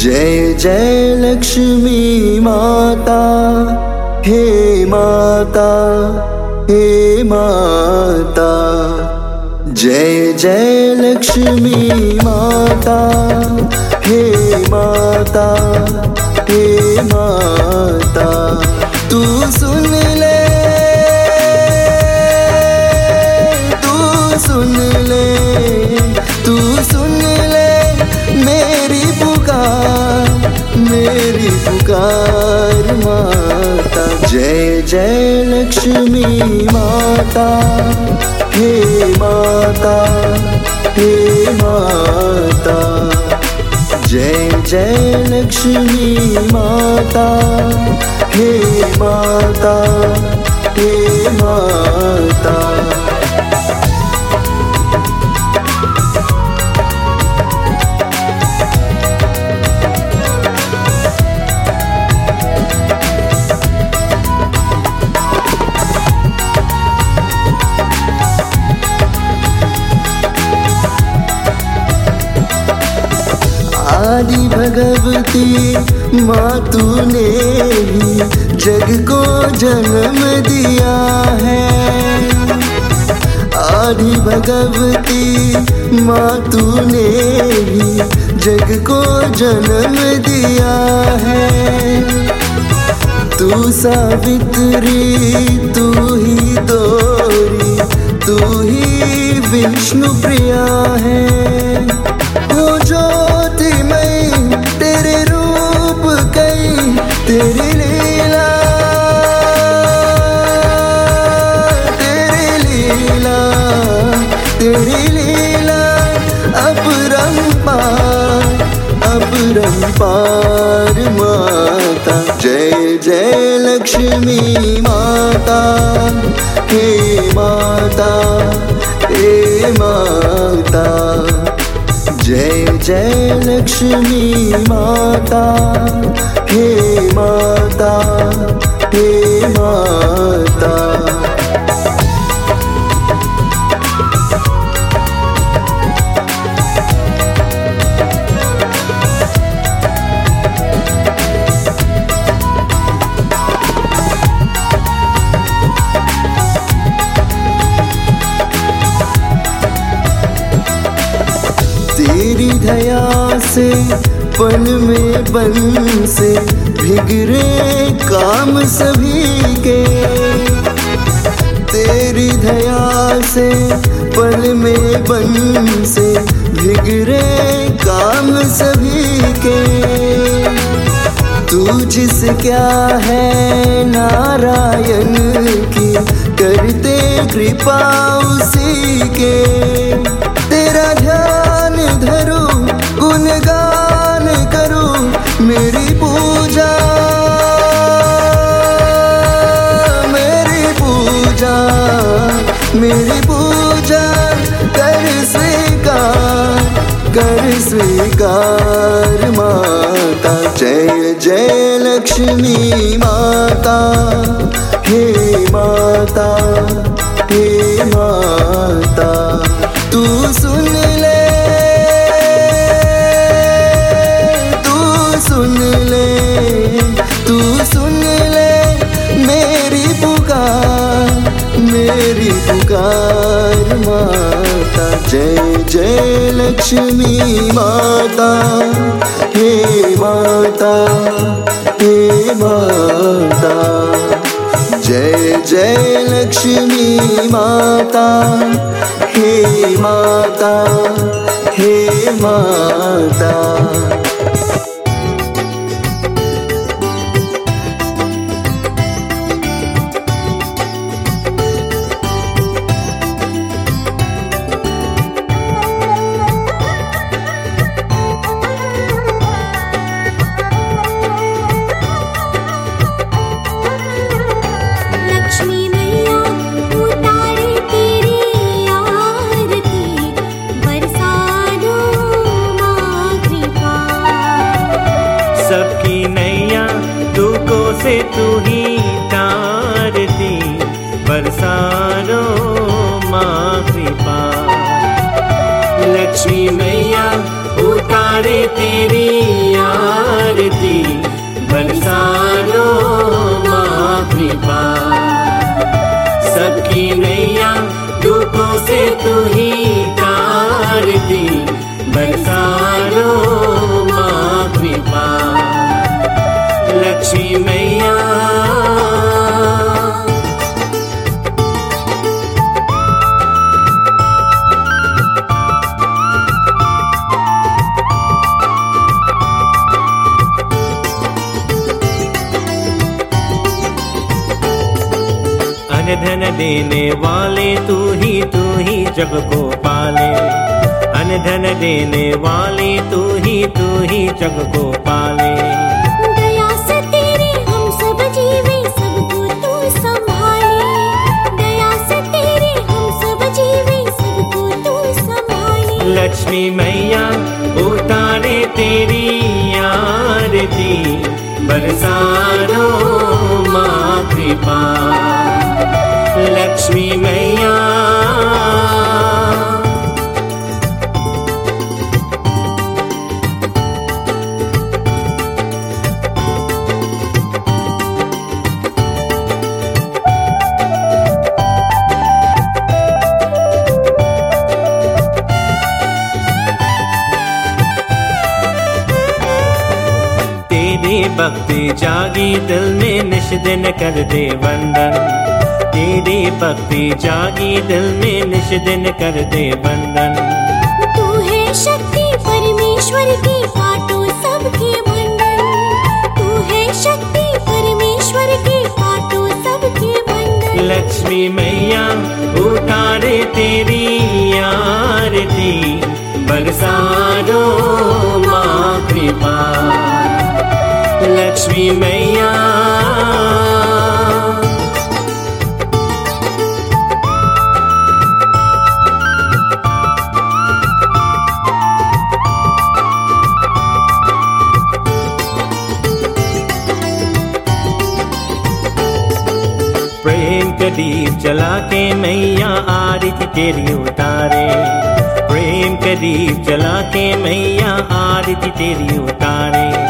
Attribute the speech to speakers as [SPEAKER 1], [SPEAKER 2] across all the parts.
[SPEAKER 1] जय जय लक्ष्मी माता, हे माता हे माता। जय जय लक्ष्मी माता, हे माता हे माता। तू सुन जय जय लक्ष्मी माता, हे माता हे माता। जय जय लक्ष्मी माता, हे माता हे माता। आदि भगवती माँ तूने ही जग को जन्म दिया है। आदि भगवती माँ तूने ही जग को जन्म दिया है। तू सावित्री, तू ही दोरी तू ही विष्णु प्रिया है हो। जय जय लक्ष्मी माता हे माता हे माता। जय जय लक्ष्मी माता हे माता में बन से भिगरे काम सभी के। तेरी दया से पल में बन से भिगरे काम सभी के। तू जिस क्या है नारायण की, करते कृपा उसी के। मेरी पूजा कर स्वीकार कर स्वीकार माता। जय जय लक्ष्मी माता, हे माता हे माता। तू माता। जय जय लक्ष्मी माता, हे माता हे माता। जय जय लक्ष्मी माता, हे माता हे माता।
[SPEAKER 2] तू ही तार दी
[SPEAKER 3] बरसारो माँ कृपा लक्ष्मी मैया उतारे तेरी आरती, बरसानो माँ कृपा सबकी मैया दुखों से तू ही तार दी बरसारो माँ कृपा लक्ष्मी मैया अन धन देने वाले तू ही तू ही जग को पाले। अन धन देने वाले तू ही तू ही जग को पाले।
[SPEAKER 4] दया से तेरी हम सब जीवे सबको तू संभाले। दया से तेरी हम सब जीवे सबको तू संभाले।
[SPEAKER 3] लक्ष्मी मैया उतारे तेरी आरती। बरसारो माँ कृपा लक्ष्मी मैया। भक्ति जागी दिल में निश दिन कर दे वंदन। तेरी भक्ति जागी दिल में निश दिन कर दे वंदन।
[SPEAKER 4] तू है शक्ति परमेश्वर की सबके तू है शक्ति परमेश्वर की सबके
[SPEAKER 3] लक्ष्मी मैया उतारे तेरी आरती। बरसारो माँ कृपा। लक्ष्मी मैया। प्रेम का दीप जला के मैया आरती तेरी उतारे। प्रेम का दीप जला के मैया आरती तेरी उतारे।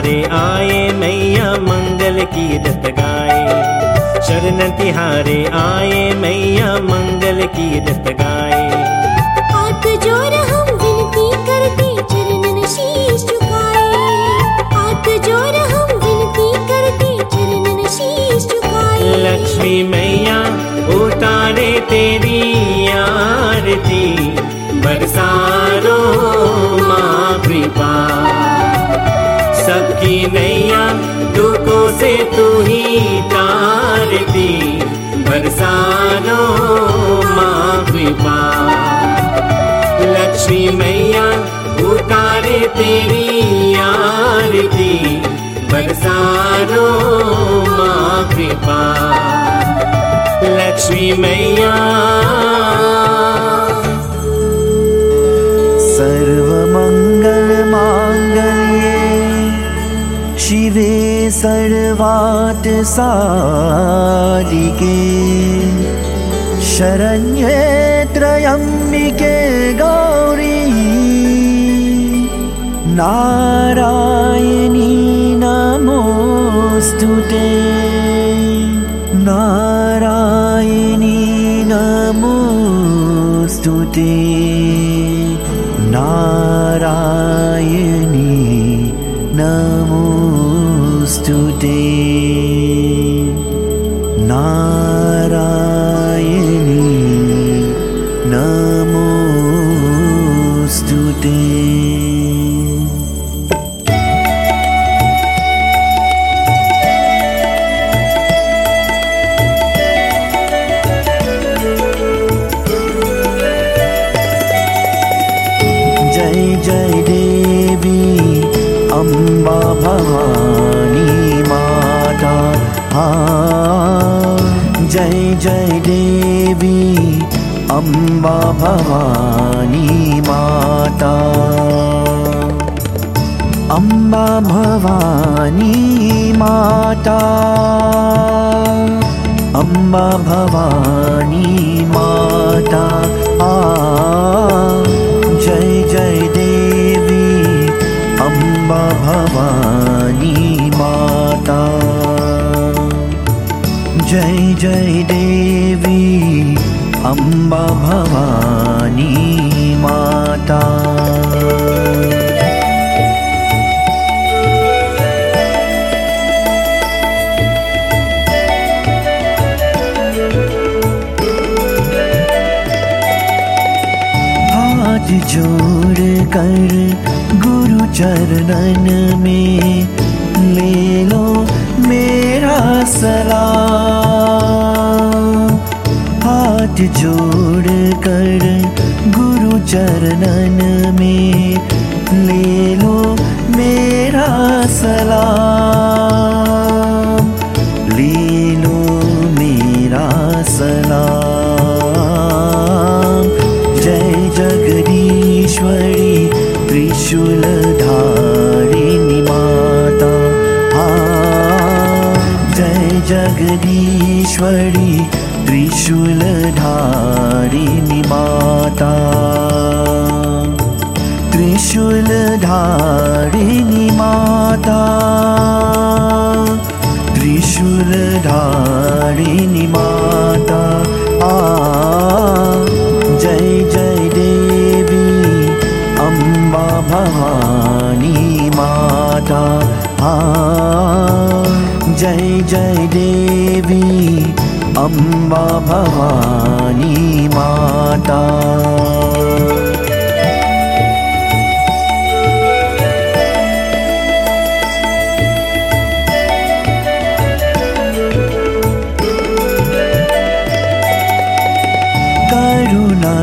[SPEAKER 3] तिहारे आए मैया मंगल की रत गाए। शरण तिहारे आए मैया मंगल की रत गाए।
[SPEAKER 4] हाथ जोड़ हम विनती करते चरणन शीश झुकाए हाथ जोड़ हम विनती करते चरणन शीश झुकाए
[SPEAKER 3] लक्ष्मी मैया उतारे तेरी आरती। बरसारो माँ कृपा। सबकी नैया दुखों से तू ही तार तारती। बरसारो माँ कृपा लक्ष्मी मैया उतारे तेरी आरती। बरसारो माँ कृपा लक्ष्मी मैया
[SPEAKER 5] सर्वात् सारिके शरण्ये त्र्यम्बिके गौरी नारायणी नमोऽस्तु ते नारायणी नमोऽस्तु ते today. जय जय देवी अम्बा भवानी माता। अम्बा भवानी माता। अम्बा भवानी माता। आ जय जय देवी अम्बा भवानी जय जय देवी, अम्बा भवानी माता। हाथ जोड़ कर गुरु चरणन में ले लो मेरा सलाम। जोड़ कर गुरु चरणन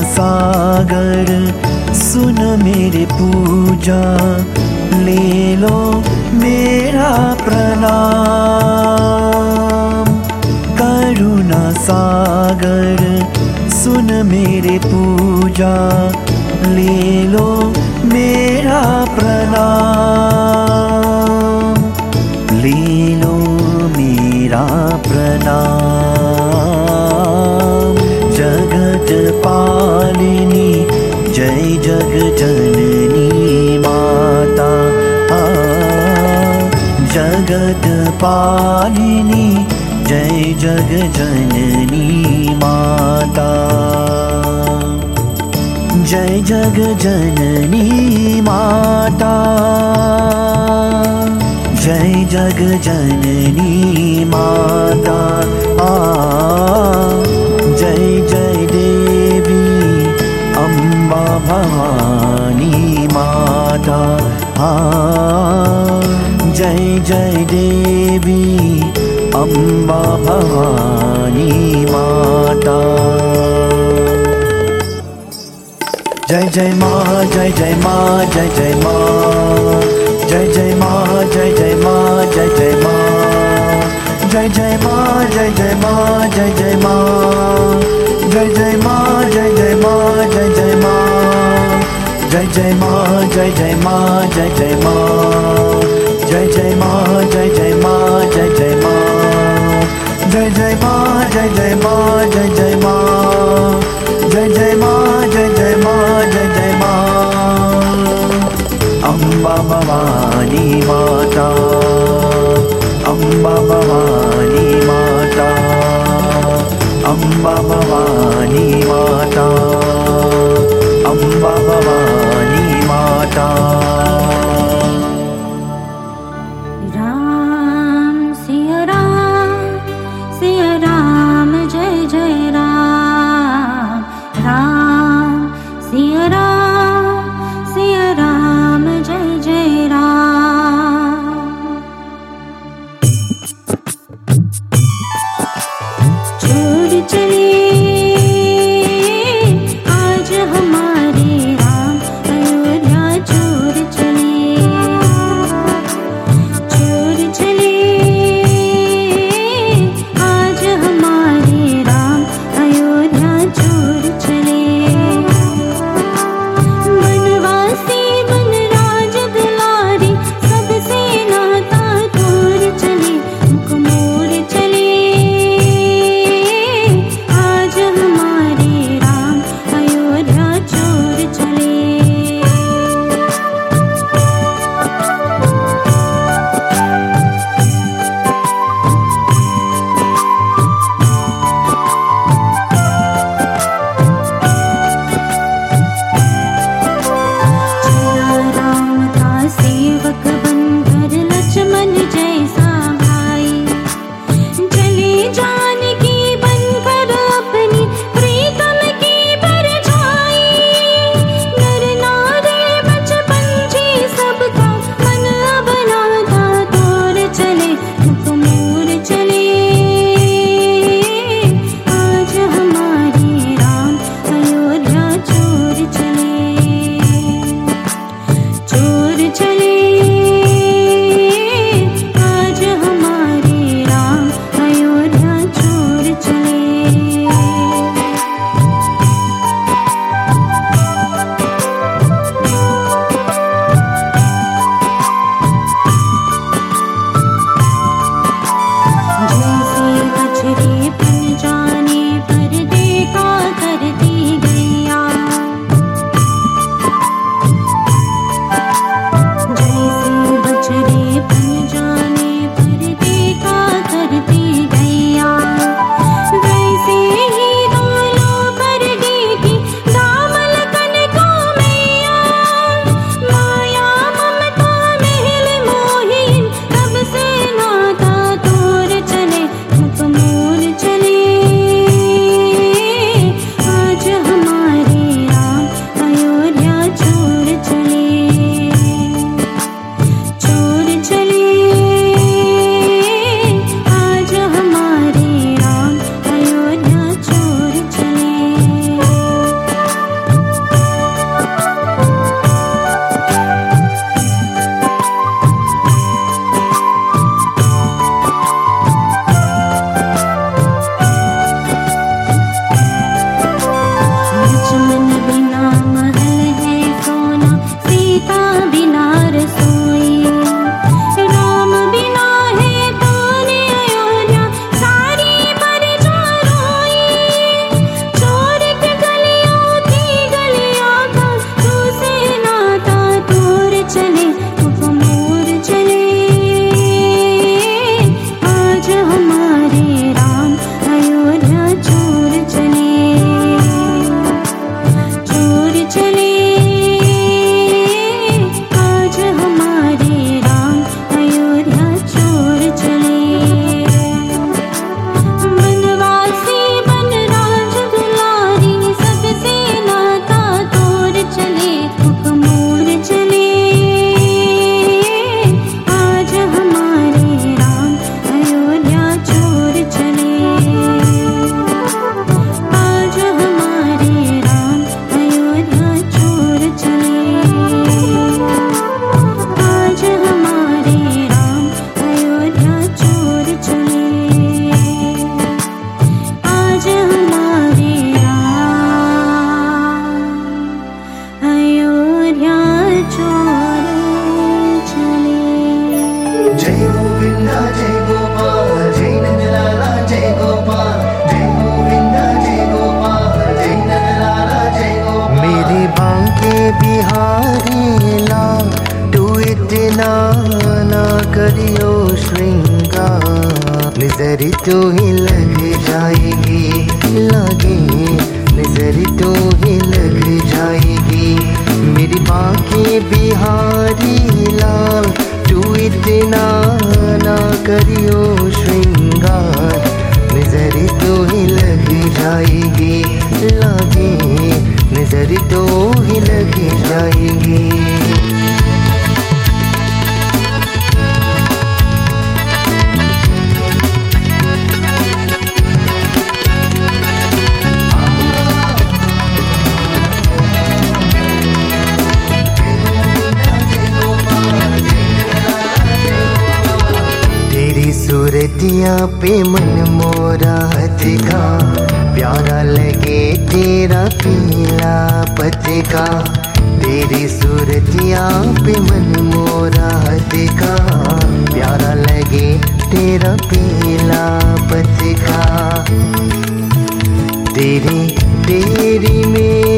[SPEAKER 5] सागर सुन मेरे पूजा ले लो मेरा प्रणाम। करुणा सागर सुन मेरे पूजा ले पालिनी। जय जग जननी माता। जय जग जननी माता। जय जग जननी माता। आ जय जय देवी अम्बा माता। आ जय जय देवी अम्बा भवानी माता जय जय माँ जय जय माँ जय जय माँ जय जय माँ जय जय माँ जय जय माँ जय जय माँ जय जय माँ जय जय माँ जय जय माँ जय जय माँ जय जय माँ जय जय माँ जय जय माँ जय जय माँ जय जय माँ जय जय माँ जय जय माँ। जय जय माँ जय जय माँ जय जय माँ। जय जय माँ जय जय माँ जय जय माँ। अम्बा भवानी माता। अम्बा भवानी माता। अम्बा भवानी माता। अम्बा भवानी माता
[SPEAKER 4] करियो श्रृंगार
[SPEAKER 6] नज़र तो ही लग जाएगी, लगे। नज़र तो ही लग जाएगी। मेरी बाकी बिहारी लाल, तू इतना ना करियो श्रृंगार नज़र तो ही लग जाएगी, लगे। नज़र तो ही लग जाएगी। पे मन मोरा हथका प्यारा लगे तेरा पीला पतका तेरी सूरतिया पे मन मोरा हथका प्यारा लगे तेरा पीला पतका तेरी तेरी मेरी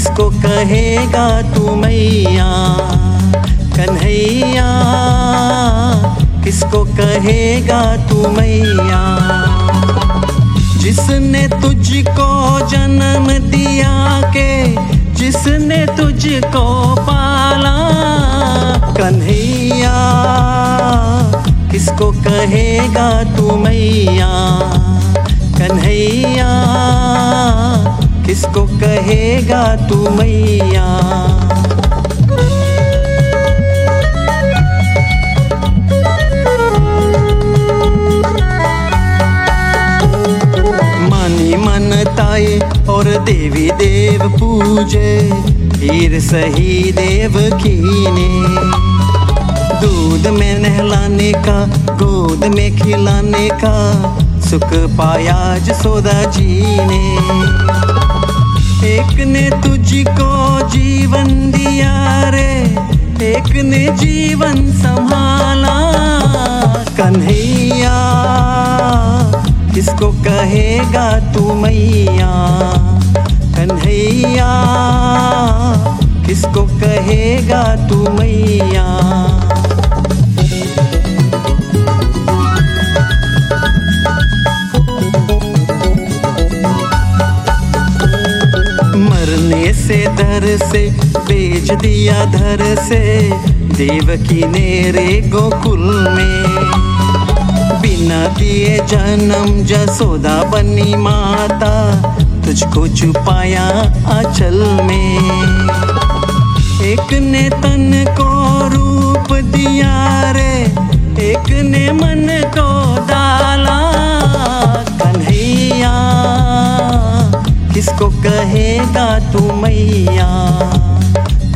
[SPEAKER 7] किसको कहेगा तू मैया? कन्हैया। किसको कहेगा तू मैया? जिसने तुझको जन्म दिया के, जिसने तुझको पाला। कन्हैया, किसको कहेगा तू मैया? कन्हैया किसको कहेगा तू मैया। मानी मनताए और देवी देव पूजे, हीर सही देव कीने। दूध में नहलाने का, गोद में खिलाने का, सुख पाया जसोदा जी ने एक ने तुझको जीवन दिया रे, एक ने जीवन संभाला। कन्हैया, किसको कहेगा तू मैया? कन्हैया, किसको कहेगा तू मैया? से दर से, बेच दिया धर से, देवकी ने रे गोकुल में। बिना दिए जन्म जसोदा बनी माता, तुझको छुपाया आंचल में। एक ने तन को रूप दिया रे, एक ने मन को डाला कन्हैया। किसको कहेगा तू मैया?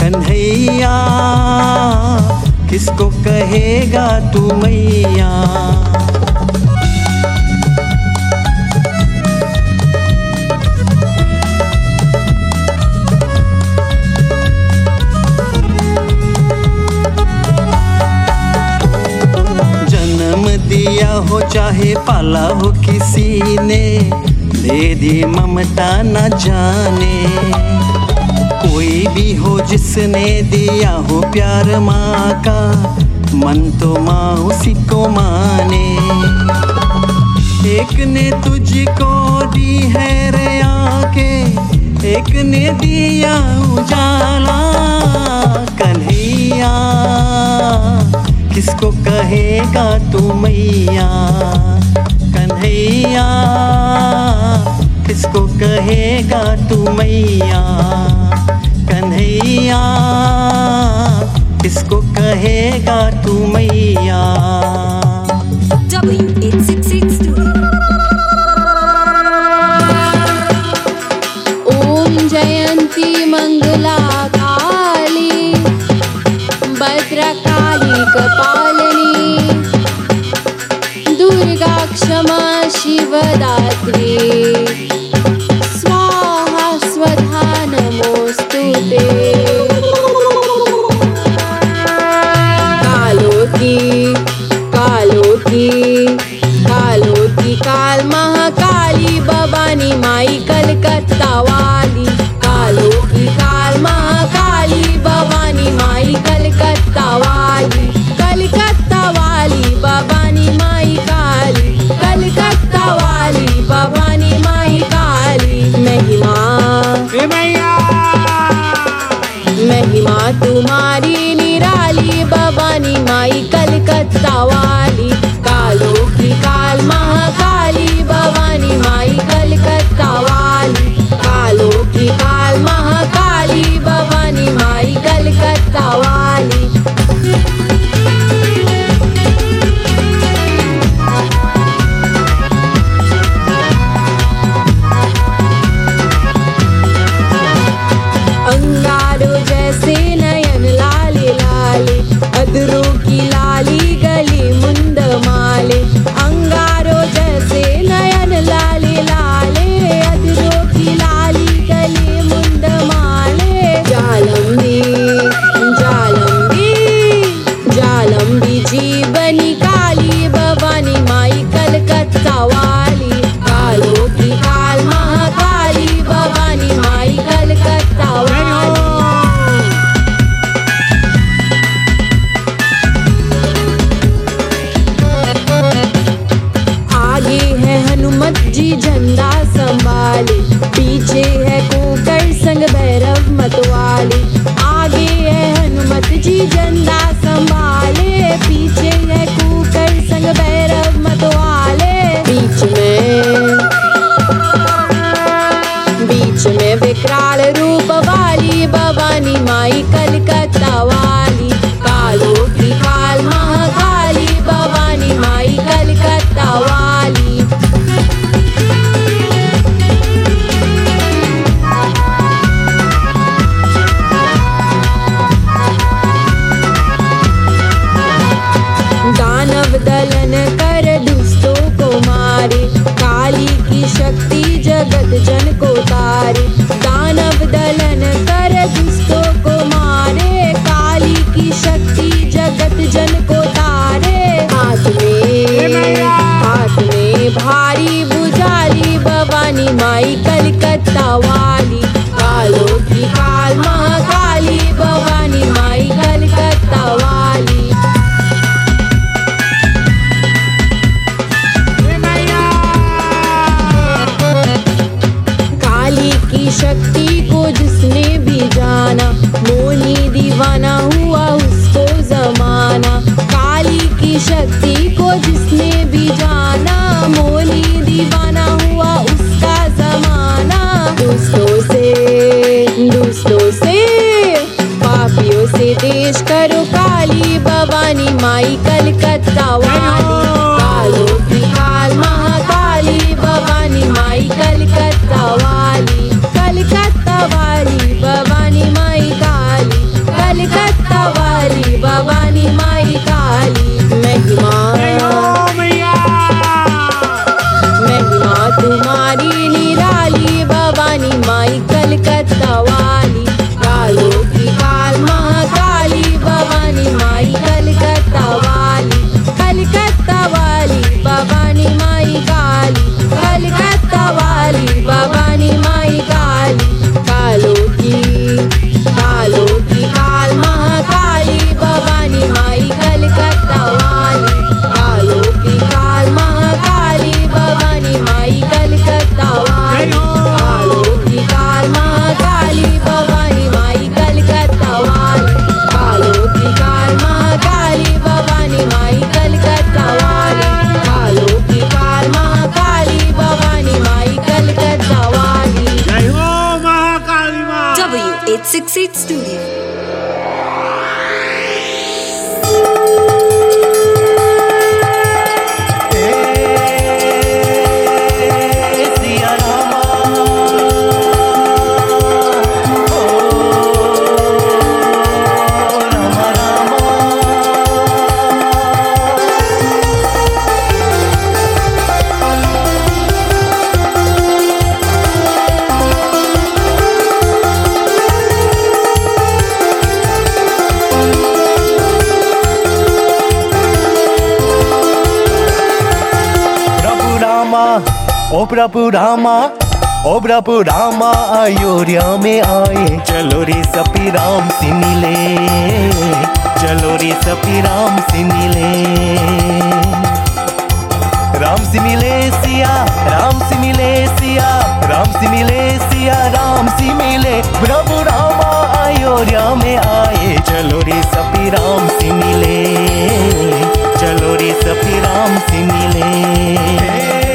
[SPEAKER 7] कन्हैया, किसको कहेगा तू मैया? जन्म दिया हो चाहे पाला हो किसी ने दे ममता न जाने। कोई भी हो जिसने दिया हो प्यार माँ का, मन तो माँ उसी को माने। एक ने तुझको दी है रे आके एक ने दिया उजाला। कन्हैया किसको कहेगा तू मैया? कन्हैया किसको कहेगा तू मैया? कन्हैया किसको कहेगा तू मैया?
[SPEAKER 8] W866
[SPEAKER 4] ॐ जयन्ती शिवदात्री
[SPEAKER 8] 868 Studio.
[SPEAKER 5] प्रभु रामा ओ प्रभु रामा अयोध्या में आए। चलो रे सपी राम से मिले। चलो रे सपी राम से मिले। राम से मिले सिया, राम से मिले सिया, राम से मिले सिया, राम से मिले। प्रभु रामा अयोध्या में आए। चलो रे सपी राम से मिले। चलो रे सपी राम से मिले।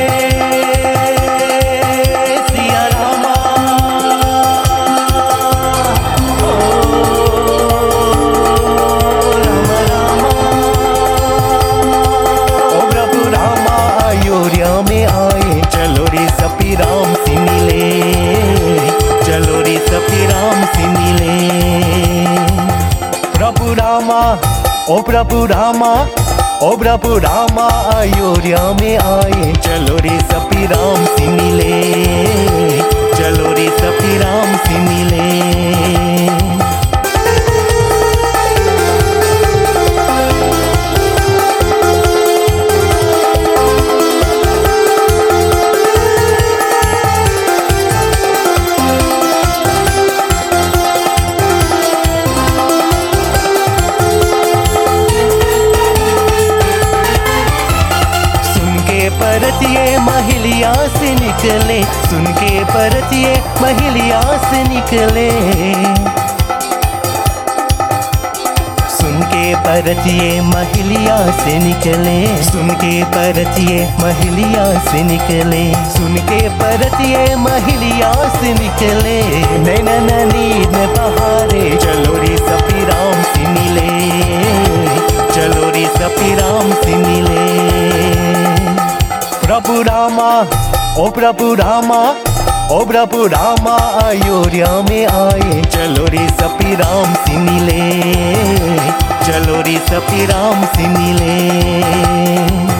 [SPEAKER 5] प्रभु रामा आयो में आए। चलो रे सपी राम से मिले। चलो रे सपी राम से मिले। परतिए, महिलिया से निकले। सुन के परतिए, महिलिया से निकले। सुन के परतिए, महिलिया से निकले। सुन के परतिए, महिलिया से निकले। नैन नींद में बहारे, चलो रे सपी राम से मिले। चलो रे सपी राम से मिले। प्रभु रामा, ओ प्रभु रामा। ओ प्रभु आयो रिया में आए। चलो रे सपी राम से मिले। चलो रे सपी राम से मिले।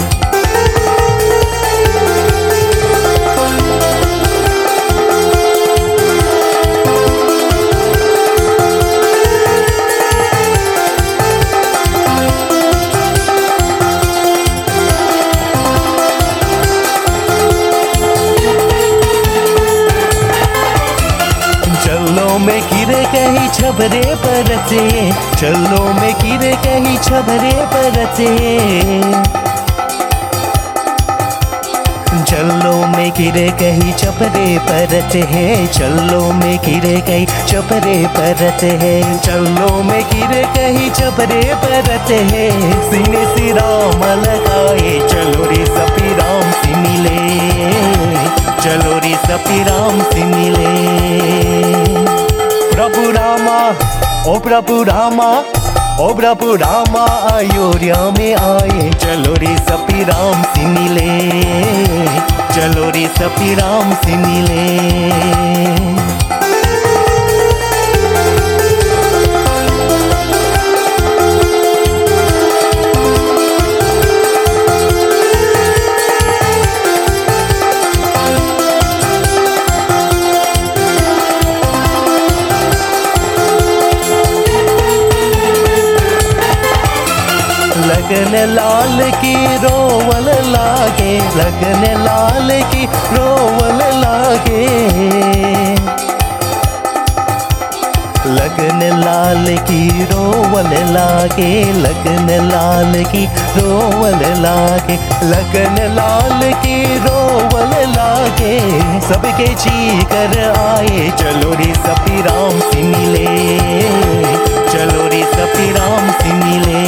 [SPEAKER 5] छबरे परते चलो में गिरे कहीं छबरे परते चलो में गिरे कहीं चपरे परत है चलो में गिरे कहीं चपरे परत है चलो में गिरे कहीं चपरे परत है सीने से राम लगाए, चलो रे सपी राम से मिले चलो रे सपी राम से मिले प्रभु रामा ओ प्रभु रामा ओ प्रभु रामा अयोध्या में आए चलो रे सपी राम से मिले चलो रे सपी राम से मिले लगन लाल की रोवल लागे, लगन लाल की रोवल लागे। लगन लाल की रोवल लागे, लगन लाल की रोवल लागे, लगन लाल की रोवल लागे। सबके जी कर आए, चलो रे सपी राम से मिले चलो रे सफी राम से मिले।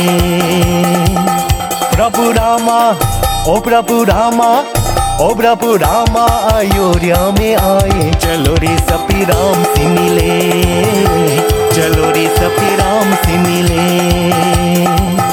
[SPEAKER 5] प्रभु रामा, ओ प्रभु रामा, ओ प्रभु रामा, अयोध्या में आए। चलो रे सफी राम से मिले। चलो रे सफी राम से मिले।